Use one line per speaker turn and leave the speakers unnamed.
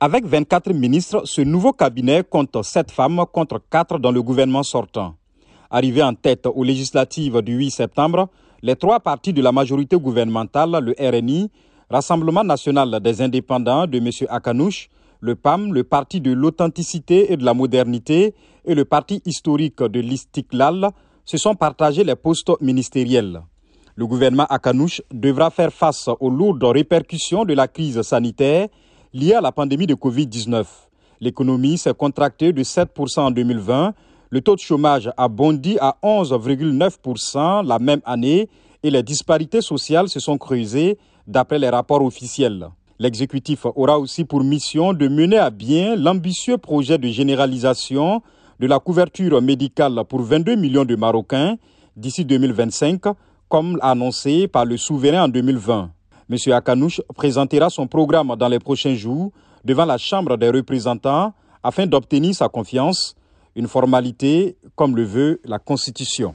Avec 24 ministres, ce nouveau cabinet compte 7 femmes contre 4 dans le gouvernement sortant. Arrivé en tête aux législatives du 8 septembre, les trois partis de la majorité gouvernementale, le RNI, Rassemblement national des indépendants de M. Akanouche, le PAM, le Parti de l'authenticité et de la modernité et le Parti historique de l'Istiklal se sont partagés les postes ministériels. Le gouvernement Akanouche devra faire face aux lourdes répercussions de la crise sanitaire liée à la pandémie de Covid-19. L'économie s'est contractée de 7% en 2020, le taux de chômage a bondi à 11,9% la même année et les disparités sociales se sont creusées d'après les rapports officiels. L'exécutif aura aussi pour mission de mener à bien l'ambitieux projet de généralisation de la couverture médicale pour 22 millions de Marocains d'ici 2025, comme annoncé par le souverain en 2020. M. Akanouche présentera son programme dans les prochains jours devant la Chambre des représentants afin d'obtenir sa confiance, une formalité comme le veut la Constitution.